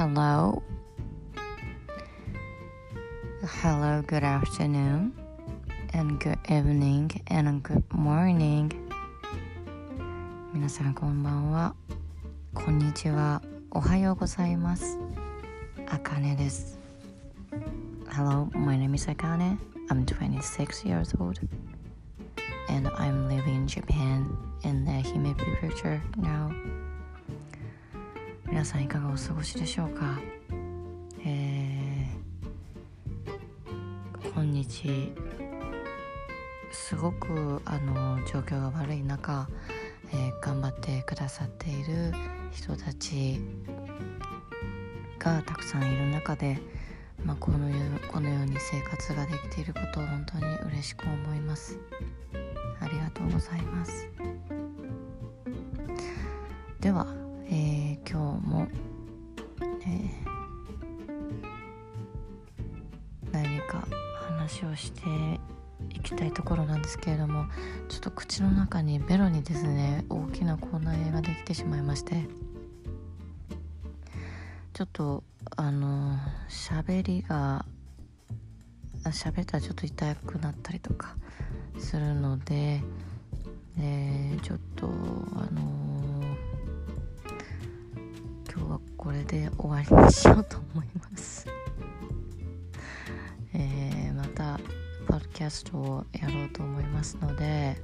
Hello. Hello, good afternoon, and good evening, and good morning. 皆さんこんばんは。こんにちは。おはようございます。あかねです。Hello, my name is Akane. I'm 26 years old. And I'm living in Japan in the Hime Prefecture now. 皆さんいかがお過ごしでしょうか？えー、今日すごくあの状況が悪い中、えー頑張ってくださっている人たちがたくさんいる中で、まあ、このようこのように生活ができていることを本当に嬉しく思います。ありがとうございます。では、話をしていきたいところなんですけれどもちょっと口の中にベロにですね大きな口内炎ができてしまいましてちょっとあの喋りが喋ったらちょっと痛くなったりとかするので、えーちょっとあの今日はこれで終わりにしようと思います。ポッドキャストをやろうと思いますので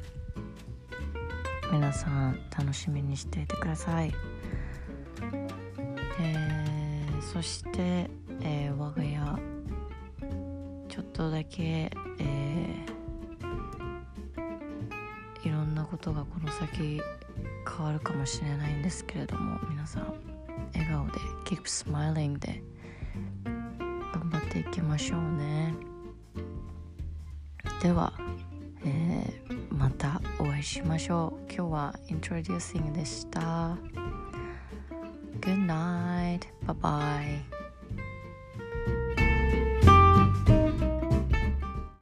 皆さん楽しみにしていてください。えーそして、えー我が家ちょっとだけ、えーいろんなことがこの先変わるかもしれないんですけれども皆さん笑顔で keep smiling で頑張っていきましょうねでは、えーまたお会いしましょう今日は Introducing でした Good night bye bye